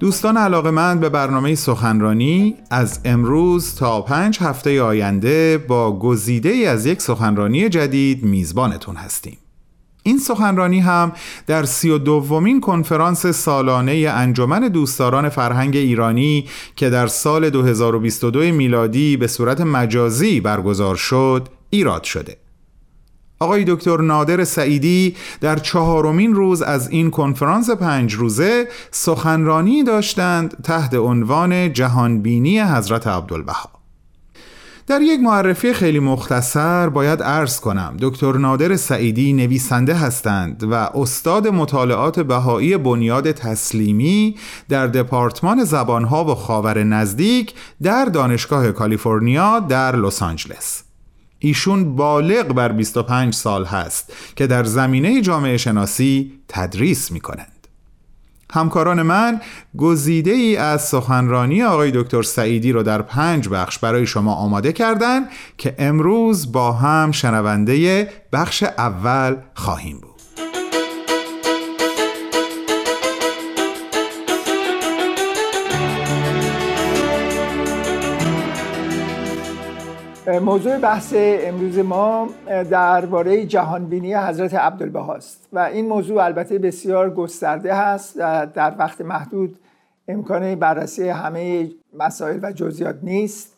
دوستان علاقمند به برنامه سخنرانی از امروز تا پنج هفته آینده با گزیده از یک سخنرانی جدید میزبانتون هستیم. این سخنرانی هم در سی و دومین کنفرانس سالانه انجمن دوستداران فرهنگ ایرانی که در سال 2022 میلادی به صورت مجازی برگزار شد ایراد شده. آقای دکتر نادر سعیدی در چهارمین روز از این کنفرانس پنج روزه سخنرانی داشتند تحت عنوان جهانبینی حضرت عبدالبها. در یک معرفی خیلی مختصر باید عرض کنم دکتر نادر سعیدی نویسنده هستند و استاد مطالعات بهایی بنیاد تسلیمی در دپارتمان زبانها و خاور نزدیک در دانشگاه کالیفرنیا در لس آنجلس. ایشون بالغ بر 25 سال هست که در زمینه جامعه شناسی تدریس می کنند. همکاران من گزیده ای از سخنرانی آقای دکتر سعیدی رو در پنج بخش برای شما آماده کردن که امروز با هم شنونده بخش اول خواهیم بود. موضوع بحث امروز ما درباره جهانبینی حضرت عبدالبها است. و این موضوع البته بسیار گسترده هست. در وقت محدود امکان بررسی همه مسائل و جزئیات نیست.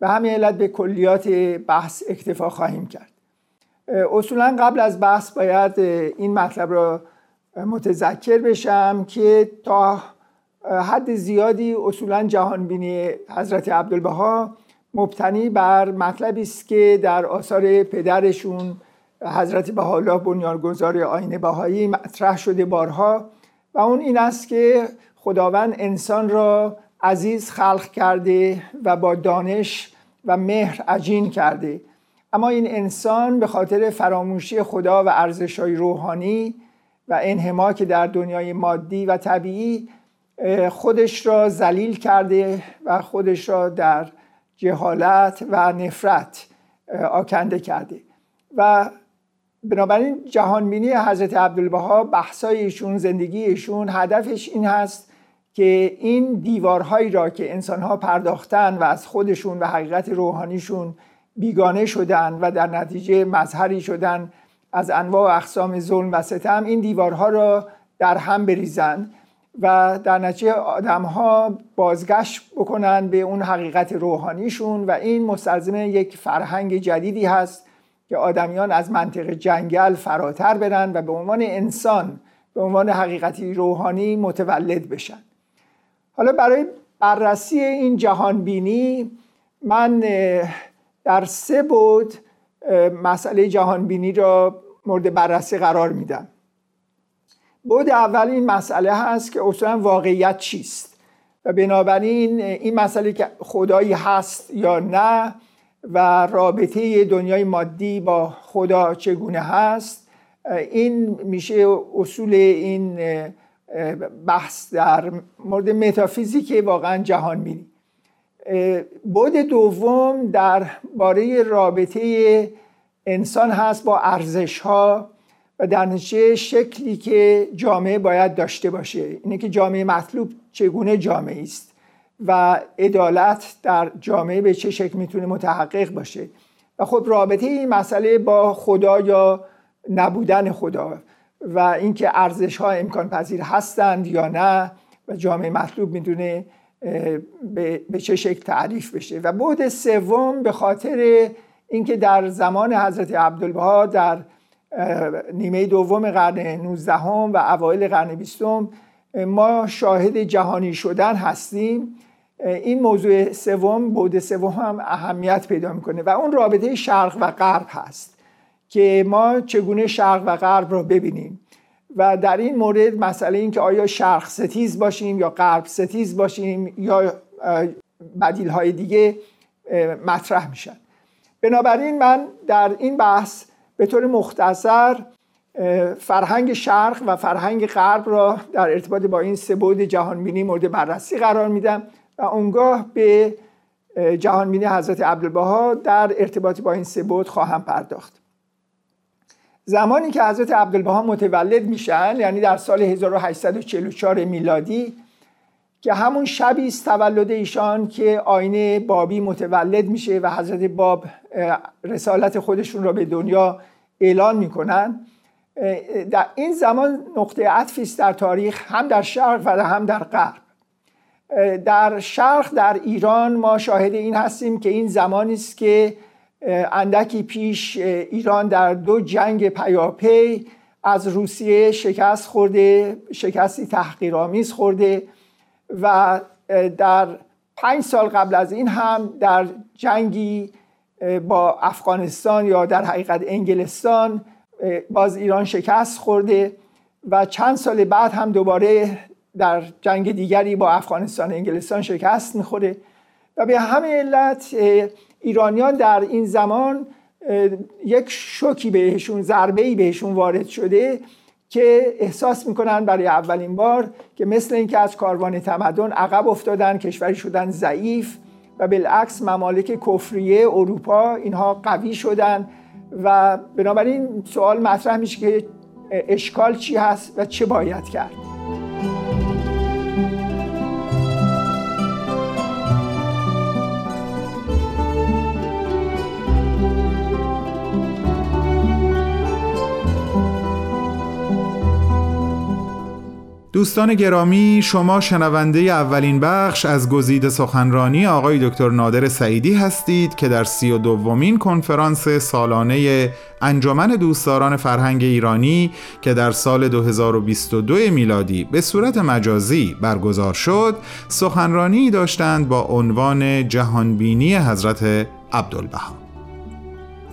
و همین علت به کلیات بحث اکتفا خواهیم کرد. اصولا قبل از بحث باید این مطلب را متذکر بشم که تا حد زیادی اصولا جهانبینی حضرت عبدالبها مبتنی بر مطلبی است که در آثار پدرشون حضرت بهاءالله بنیانگذار آین بهایی مطرح شده بارها و اون این است که خداوند انسان را عزیز خلق کرده و با دانش و مهر عجین کرده. اما این انسان به خاطر فراموشی خدا و ارزشهای روحانی و انحماک در دنیای مادی و طبیعی خودش را ذلیل کرده و خودش را در جهالت و نفرت آکنده کرده و بنابراین جهانبینی حضرت عبدالبها بحثای ایشون زندگی ایشون هدفش این هست که این دیوارهایی را که انسانها پرداختن و از خودشون و حقیقت روحانیشون بیگانه شدن و در نتیجه مظهری شدن از انواع و اقسام ظلم و ستم این دیوارها را در هم بریزند. و در نتیجه آدم ها بازگشت بکنن به اون حقیقت روحانیشون و این مستلزم یک فرهنگ جدیدی هست که آدمیان از منطق جنگل فراتر برن و به عنوان انسان به عنوان حقیقتی روحانی متولد بشن. حالا برای بررسی این جهان بینی من در سه بود مسئله جهان بینی را مورد بررسی قرار میدم. بود اول این مسئله هست که اصلا واقعیت چیست. و بنابراین این مسئله که خدایی هست یا نه و رابطه دنیای مادی با خدا چگونه هست این میشه اصول این بحث در مورد متافیزیک واقعا جهان بینی. بود دوم در باره رابطه انسان هست با ارزش ها و در نتیجه شکلی که جامعه باید داشته باشه. اینه که جامعه مطلوب چگونه جامعه است و عدالت در جامعه به چه شکل می‌تونه متحقق باشه. و خب رابطه این مسئله با خدا یا نبودن خدا و اینکه ارزش ها امکان پذیر هستند یا نه و جامعه مطلوب می‌تونه به چه شکل تعریف بشه. و بعد سوم به خاطر اینکه در زمان حضرت عبدالبها در نیمه دوم قرن 19 و اوایل قرن 20 ما شاهد جهانی شدن هستیم. این موضوع سوم بود سوم هم اهمیت پیدا می‌کنه و اون رابطه شرق و غرب هست که ما چگونه شرق و غرب رو ببینیم. و در این مورد مسئله این که آیا شرق ستیز باشیم یا غرب ستیز باشیم یا بدیل های دیگه مطرح میشن. بنابراین من در این بحث به طور مختصر فرهنگ شرق و فرهنگ غرب را در ارتباط با این سه بود جهانبینی مورد بررسی قرار میدم و اونگاه به جهانبینی حضرت عبدالبها در ارتباط با این سه بود خواهم پرداخت. زمانی که حضرت عبدالبها متولد میشن یعنی در سال 1844 میلادی که همون شبی است تولد ایشان که آینه بابی متولد میشه و حضرت باب رسالت خودشون را به دنیا اعلان می‌کنن. در این زمان نقطه عطفی است در تاریخ هم در شرق و هم در غرب. در شرق در ایران ما شاهد این هستیم که این زمانی است که اندکی پیش ایران در دو جنگ پیاپی از روسیه شکست خورده شکستی تحقیرآمیز خورده. و در پنج سال قبل از این هم در جنگی با افغانستان یا در حقیقت انگلستان باز ایران شکست خورده و چند سال بعد هم دوباره در جنگ دیگری با افغانستان و انگلستان شکست می‌خوره. و به همه علت ایرانیان در این زمان یک شوکی بهشون ضربه ای بهشون وارد شده که احساس می‌کنن برای اولین بار که مثل اینکه از کاروان تمدن عقب افتادن کشوری شدن ضعیف و بالعکس ممالک کفریه اروپا اینها قوی شدن و بنابراین سوال مطرح میشه که اشکال چی هست و چه باید کرد. دوستان گرامی شما شنونده اولین بخش از گزیده سخنرانی آقای دکتر نادر سعیدی هستید که در سی و دومین کنفرانس سالانه انجمن دوستداران فرهنگ ایرانی که در سال 2022 میلادی به صورت مجازی برگزار شد سخنرانی داشتند با عنوان جهانبینی حضرت عبدالبها.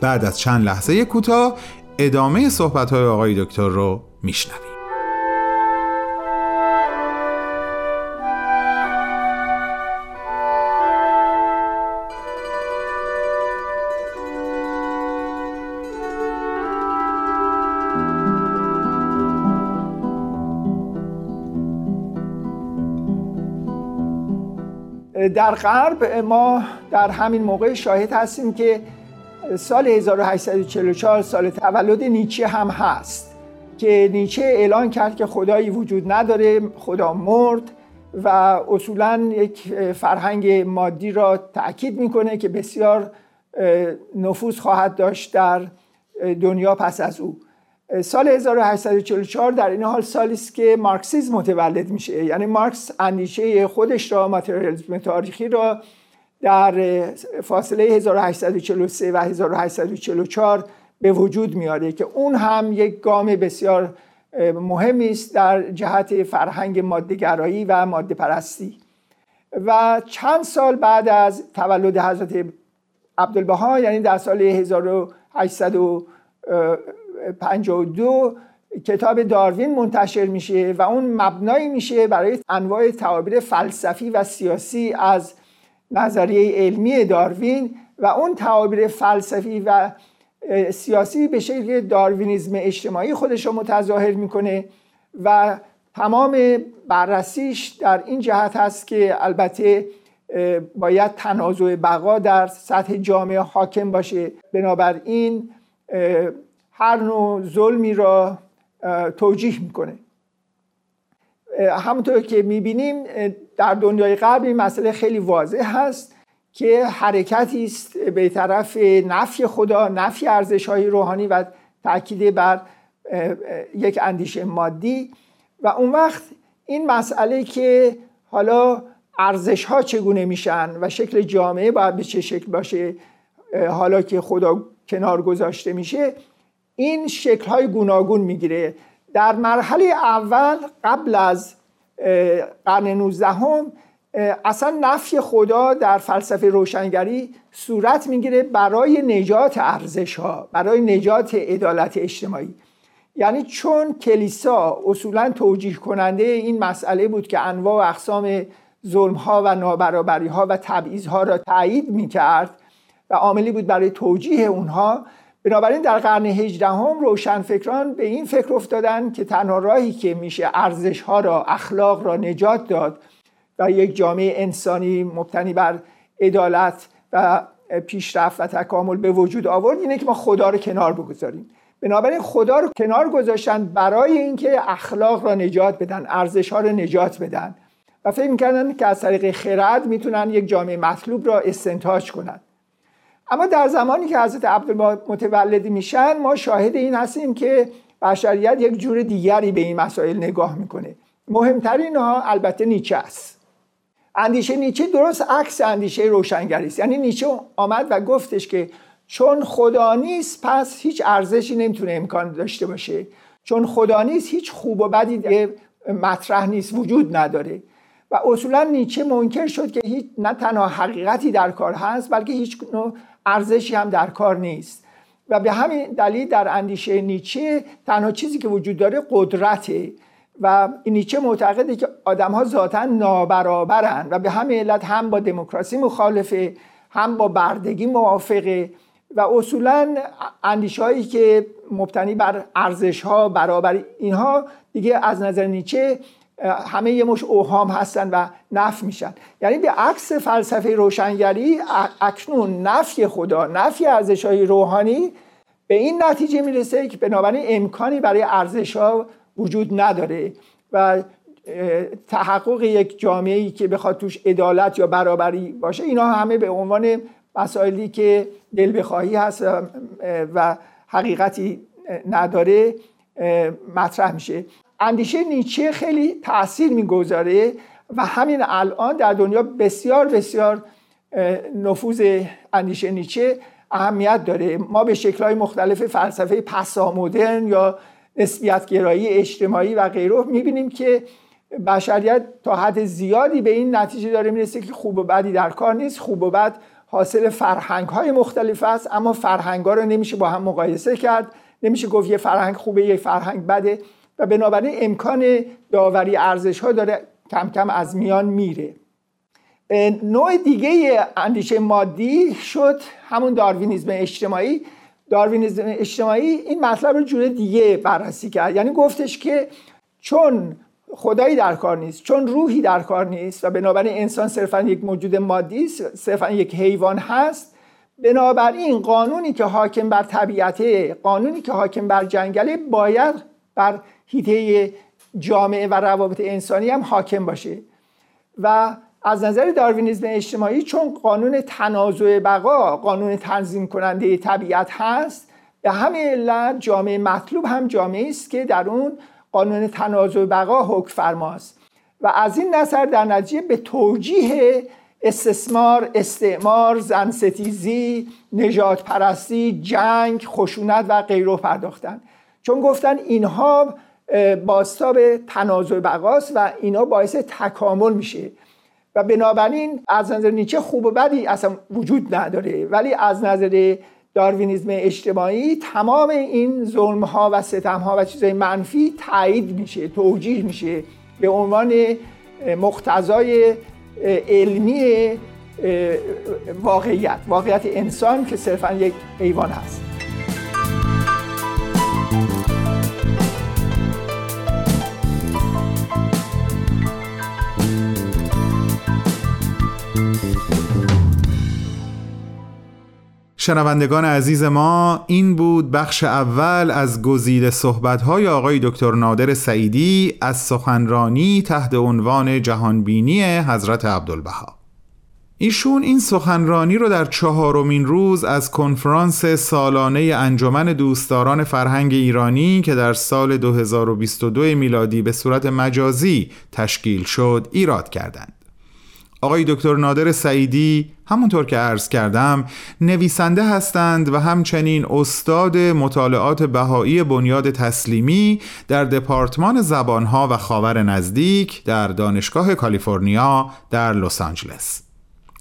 بعد از چند لحظه کوتاه ادامه صحبت‌های آقای دکتر رو میشنویم. در غرب ما در همین موقع شاهد هستیم که سال 1844 سال تولد نیچه هم هست که نیچه اعلان کرد که خدایی وجود نداره خدا مرد و اصولا یک فرهنگ مادی را تأکید می‌کنه که بسیار نفوذ خواهد داشت در دنیا پس از او. سال 1844 در این حال سالی است که مارکسیزم متولد میشه. یعنی مارکس اندیشه خودش را ماتریالیسم تاریخی را در فاصله 1843 و 1844 به وجود میاره که اون هم یک گام بسیار مهمی است در جهت فرهنگ مادهگرایی و ماده پرستی و چند سال بعد از تولد حضرت عبدالبها یعنی در سال 1800 52 کتاب داروین منتشر میشه و اون مبنایی میشه برای انواع تعابیر فلسفی و سیاسی از نظریه علمی داروین و اون تعابیر فلسفی و سیاسی به شکل داروینیزم اجتماعی خودش رو متظاهر می‌کنه و تمام بررسیش در این جهت هست که البته باید تنازع بقا در سطح جامعه حاکم باشه. بنابراین هر نوع ظلمی را توجیه می‌کنه. همونطور که می‌بینیم در دنیای غرب این مسئله خیلی واضح هست که حرکتی است به طرف نفی خدا نفی ارزش های روحانی و تاکید بر یک اندیشه مادی. و اون وقت این مسئله که حالا ارزش ها چگونه میشن و شکل جامعه باید به چه شکل باشه حالا که خدا کنار گذاشته میشه این های گوناگون می‌گیره. در مرحله اول قبل از قرن 19 هم اصلا نفی خدا در فلسفه روشنگری صورت می‌گیره برای نجات ارزش ها برای نجات عدالت اجتماعی. یعنی چون کلیسا اصولا توجیه کننده این مسئله بود که انواع و اقسام ظلم ها و نابرابری ها و تبعیض ها را تایید می‌کرد و عاملی بود برای توجیه اونها بنابراین در قرن هجدهم روشنفکران به این فکر افتادن که تنها راهی که میشه ارزش ها را اخلاق را نجات داد و یک جامعه انسانی مبتنی بر عدالت و پیشرفت و تکامل به وجود آورد اینه که ما خدا رو کنار بگذاریم. بنابراین خدا رو کنار گذاشتن برای اینکه اخلاق را نجات بدن ارزش ها را نجات بدن. و فکر می‌کردن که از طریق خرد می‌تونن یک جامعه مطلوب را استنتاج کنند اما در زمانی که حضرت عبدالبها متولد میشن ما شاهد این هستیم که بشریت یک جور دیگری به این مسائل نگاه می‌کنه. مهمترین ها البته نیچه است. اندیشه نیچه درست عکس اندیشه روشنگری است. یعنی نیچه آمد و گفتش که چون خدا نیست پس هیچ ارزشی نمی‌تونه امکان داشته باشه. چون خدا نیست هیچ خوب و بدی مطرح نیست وجود نداره. و اصولا نیچه منکر شد که هیچ نه تنها حقیقتی در کار هست بلکه هیچ نوع ارزشی هم در کار نیست. و به همین دلیل در اندیشه نیچه تنها چیزی که وجود داره قدرته. و نیچه معتقده که آدم ها ذاتا نابرابرن و به همین علت هم با دموکراسی مخالفه هم با بردگی موافقه و اصولا اندیشه هایی که مبتنی بر ارزش ها برابر اینها دیگه از نظر نیچه همه یه مش اوهام هستن و نف میشن. یعنی به عکس فلسفه روشنگری اکنون نفی خدا نفی ارزش های روحانی به این نتیجه می‌رسه که بنابراین امکانی برای ارزش ها وجود نداره و تحقق یک جامعه ای که بخواد توش عدالت یا برابری باشه اینا همه به عنوان مسائلی که دل بخواهی هست و حقیقتی نداره مطرح میشه. اندیشه نیچه خیلی تاثیر می‌گذاره و همین الان در دنیا بسیار بسیار نفوذ اندیشه نیچه اهمیت داره. ما به شکلهای مختلف فلسفه پسا مدرن یا نسبیت گرایی اجتماعی و غیره می‌بینیم که بشریت تا حد زیادی به این نتیجه داره می‌رسه که خوب و بدی در کار نیست. خوب و بد حاصل فرهنگ های مختلف است اما فرهنگ ها رو نمیشه با هم مقایسه کرد. نمیشه گفت یه فرهنگ خوبه یه فرهنگ بده. و بنابراین امکان داوری ارزش ها داره کم کم از میان میره. نوع دیگه اندیشه مادی شد همون داروینیزم اجتماعی. داروینیزم اجتماعی این مطلب رو جور دیگه بررسی کرد. یعنی گفتش که چون خدایی در کار نیست چون روحی در کار نیست و بنابراین انسان صرفا یک موجود مادی است صرفا یک حیوان هست بنابراین قانونی که حاکم بر طبیعته قانونی که حاکم بر جنگله باید بر هیته جامعه و روابط انسانی هم حاکم باشه. و از نظر داروینیزم اجتماعی چون قانون تنازع بقا قانون تنظیم کننده طبیعت هست به همین علت جامعه مطلوب هم جامعه است که در اون قانون تنازع بقا حکم فرماست. و از این نظر در نتیجه به توجیه استثمار، استعمار، زنستیزی، نجات پرستی، جنگ، خشونت و غیره پرداختن. چون گفتن اینها باستاب تنازع بقاست و اینا باعث تکامل میشه. و بنابراین از نظر نیچه خوب و بدی اصلا وجود نداره. ولی از نظر داروینیزم اجتماعی تمام این ظلم ها و ستم ها و چیزهای منفی تایید میشه توجیه میشه به عنوان مقتضای علمی واقعیت واقعیت انسان که صرفا یک حیوان هست. شنوندگان عزیز ما این بود بخش اول از گزیده صحبت‌های آقای دکتر نادر سعیدی از سخنرانی تحت عنوان جهانبینی حضرت عبدالبها ایشون این سخنرانی رو در چهارمین روز از کنفرانس سالانه انجمن دوستداران فرهنگ ایرانی که در سال 2022 میلادی به صورت مجازی تشکیل شد ایراد کردند. آقای دکتر نادر سعیدی همونطور که عرض کردم نویسنده هستند و همچنین استاد مطالعات بهایی بنیاد تسلیمی در دپارتمان زبانها و خاور نزدیک در دانشگاه کالیفرنیا در لس آنجلس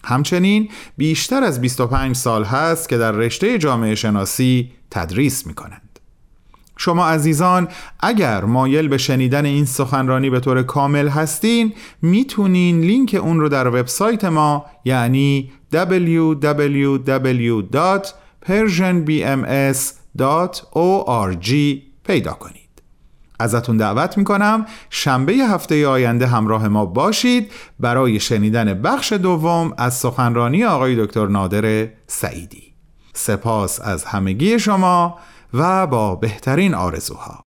همچنین بیشتر از 25 سال هست که در رشته جامعه شناسی تدریس می کنند. شما عزیزان اگر مایل به شنیدن این سخنرانی به طور کامل هستین می‌تونین لینک اون رو در وبسایت ما یعنی www.persianbms.org پیدا کنید. ازتون دعوت می‌کنم شنبه هفته آینده همراه ما باشید برای شنیدن بخش دوم از سخنرانی آقای دکتر نادر سعیدی. سپاس از همگی شما. و با بهترین آرزوها.